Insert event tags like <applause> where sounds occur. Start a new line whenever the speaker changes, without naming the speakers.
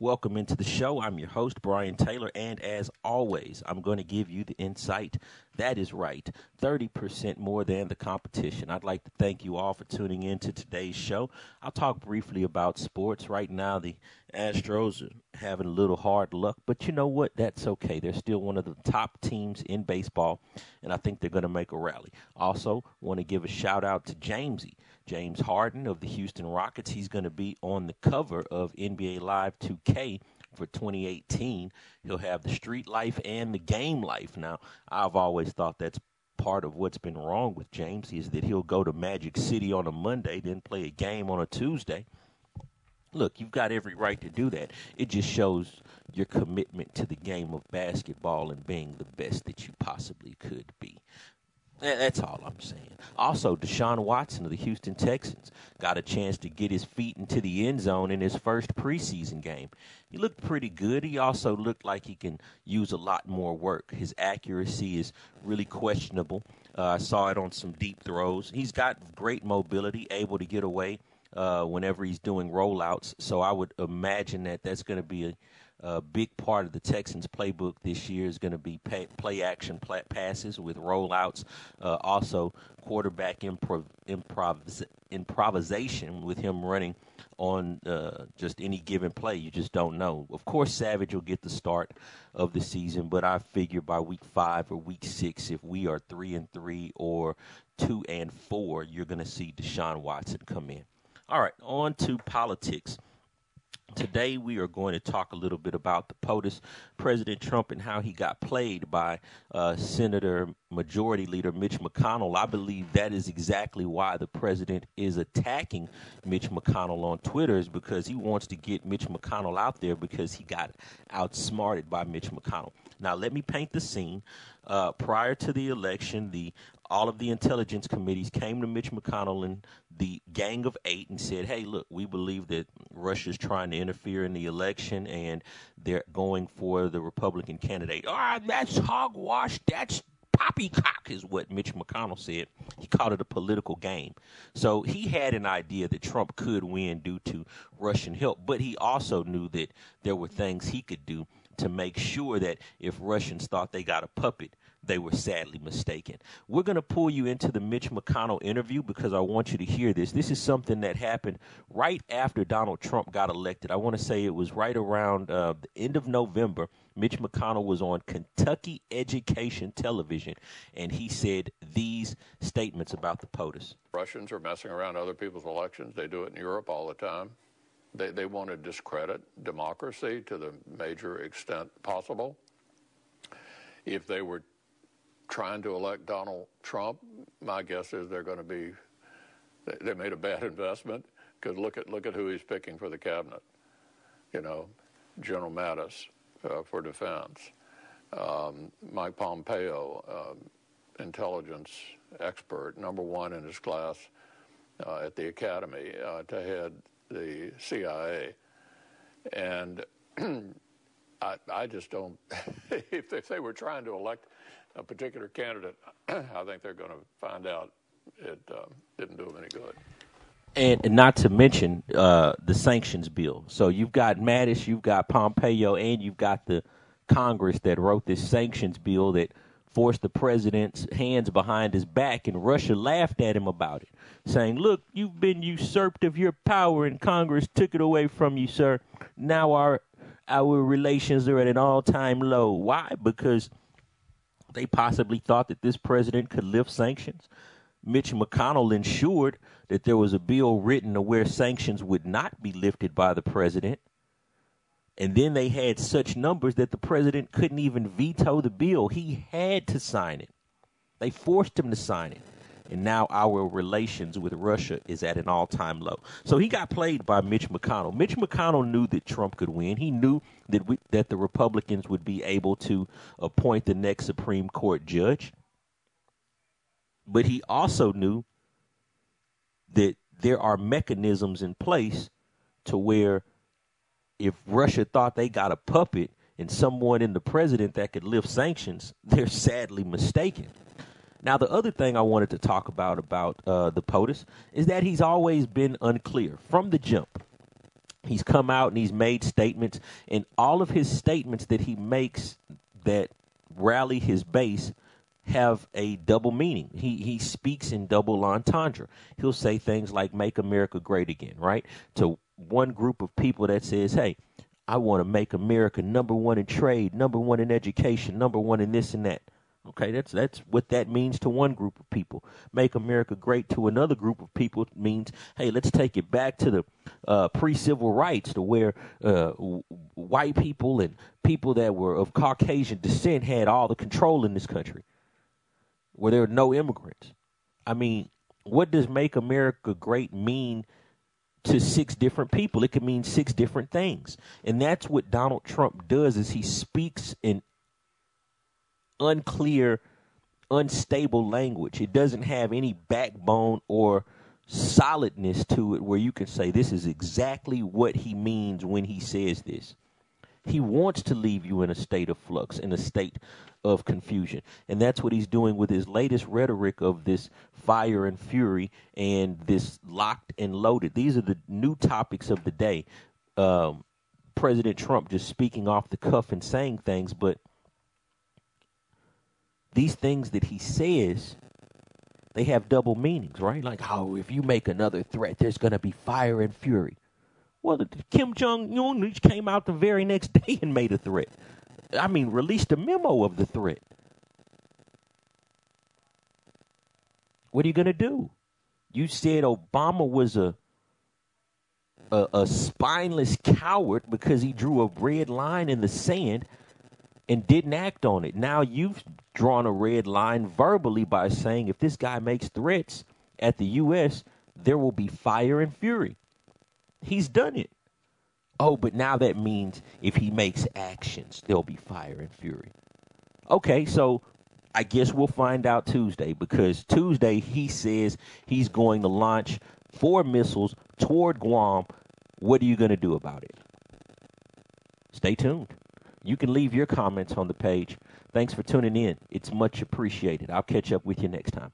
Welcome into the show. I'm your host, Brian Taylor, and as always, I'm going to give you the insight. That is right, 30% more than the competition. I'd like to thank you all for tuning in to today's show. I'll talk briefly about sports. Right now, the Astros are having a little hard luck, but you know what? That's okay. They're still one of the top teams in baseball, and I think they're going to make a rally. Also, want to give a shout out to Jamesy. James Harden of the Houston Rockets. He's going to be on the cover of NBA Live 2K for 2018. He'll have the street life and the game life. Now, I've always thought that's part of what's been wrong with James is that he'll go to Magic City on a Monday, then play a game on a Tuesday. Look, you've got every right to do that. It just shows your commitment to the game of basketball and being the best that you possibly could be. That's all I'm saying. Also, Deshaun Watson of the Houston Texans got a chance to get his feet into the end zone in his first preseason game. He looked pretty good. He also looked like he can use a lot more work. His accuracy is really questionable. Uh, I saw it on some deep throws. He's got great mobility, able to get away uh, whenever he's doing rollouts. So I would imagine that that's going to be a a big part of the Texans playbook this year is going to be pay, play action play, passes with rollouts. Uh, also, quarterback improv, improvis, improvisation with him running on uh, just any given play. You just don't know. Of course, Savage will get the start of the season, but I figure by week five or week six, if we are three and three or two and four, you're going to see Deshaun Watson come in. All right, on to politics. Today, we are going to talk a little bit about the POTUS, President Trump, and how he got played by uh, Senator Majority Leader Mitch McConnell. I believe that is exactly why the president is attacking Mitch McConnell on Twitter, is because he wants to get Mitch McConnell out there because he got outsmarted by Mitch McConnell. Now, let me paint the scene. Uh, prior to the election, the all of the intelligence committees came to Mitch McConnell and the Gang of Eight and said, "Hey, look, we believe that Russia's trying to interfere in the election, and they're going for the Republican candidate. Ah, that's hogwash. That's poppycock is what Mitch McConnell said. He called it a political game. So he had an idea that Trump could win due to Russian help, but he also knew that there were things he could do to make sure that if Russians thought they got a puppet, they were sadly mistaken. We're going to pull you into the Mitch McConnell interview because I want you to hear this. This is something that happened right after Donald Trump got elected. I want to say it was right around uh, the end of November. Mitch McConnell was on Kentucky Education Television, and he said these statements about the POTUS.
Russians are messing around other people's elections. They do it in Europe all the time. They, they want to discredit democracy to the major extent possible. If they were trying to elect Donald Trump, my guess is they're going to be they made a bad <laughs> investment because look at look at who he's picking for the cabinet. You know, General Mattis uh, for defense, um, Mike Pompeo, uh, intelligence expert, number one in his class uh, at the academy uh, to head the CIA, and <clears throat> I, I just don't. <laughs> if, if they were trying to elect a particular candidate, <clears throat> I think they're going to find out it uh, didn't do them any good.
And, and not to mention uh, the sanctions bill. So you've got Mattis, you've got Pompeo, and you've got the Congress that wrote this sanctions bill that forced the president's hands behind his back, and Russia laughed at him about it, saying, Look, you've been usurped of your power, and Congress took it away from you, sir. Now our our relations are at an all time low. Why? Because they possibly thought that this president could lift sanctions. Mitch McConnell ensured that there was a bill written to where sanctions would not be lifted by the president. And then they had such numbers that the president couldn't even veto the bill. He had to sign it. They forced him to sign it and now our relations with Russia is at an all-time low. So he got played by Mitch McConnell. Mitch McConnell knew that Trump could win. He knew that we, that the Republicans would be able to appoint the next Supreme Court judge. But he also knew that there are mechanisms in place to where if Russia thought they got a puppet and someone in the president that could lift sanctions, <laughs> they're sadly mistaken. Now, the other thing I wanted to talk about about uh, the POTUS is that he's always been unclear from the jump. He's come out and he's made statements, and all of his statements that he makes that rally his base have a double meaning. He he speaks in double entendre. He'll say things like "Make America Great Again," right? To one group of people that says, "Hey, I want to make America number one in trade, number one in education, number one in this and that." Okay, that's that's what that means to one group of people. Make America great to another group of people means, hey, let's take it back to the uh, pre-civil rights, to where uh, w- white people and people that were of Caucasian descent had all the control in this country, where there are no immigrants. I mean, what does "Make America Great" mean? to six different people. It could mean six different things. And that's what Donald Trump does is he speaks in unclear, unstable language. It doesn't have any backbone or solidness to it where you can say this is exactly what he means when he says this. He wants to leave you in a state of flux, in a state of confusion. And that's what he's doing with his latest rhetoric of this fire and fury and this locked and loaded. These are the new topics of the day. Um, President Trump just speaking off the cuff and saying things, but these things that he says they have double meanings, right? Like, oh, if you make another threat, there's going to be fire and fury. Well, Kim Jong Un came out the very next <laughs> day and made a threat. I mean, released a memo of the threat. What are you going to do? You said Obama was a, a a spineless coward because he drew a red line in the sand and didn't act on it. Now you've drawn a red line verbally by saying if this guy makes threats at the U.S., there will be fire and fury. He's done it. Oh, but now that means if he makes actions, there'll be fire and fury. Okay, so I guess we'll find out Tuesday because Tuesday he says he's going to launch four missiles toward Guam. What are you going to do about it? Stay tuned. You can leave your comments on the page. Thanks for tuning in. It's much appreciated. I'll catch up with you next time.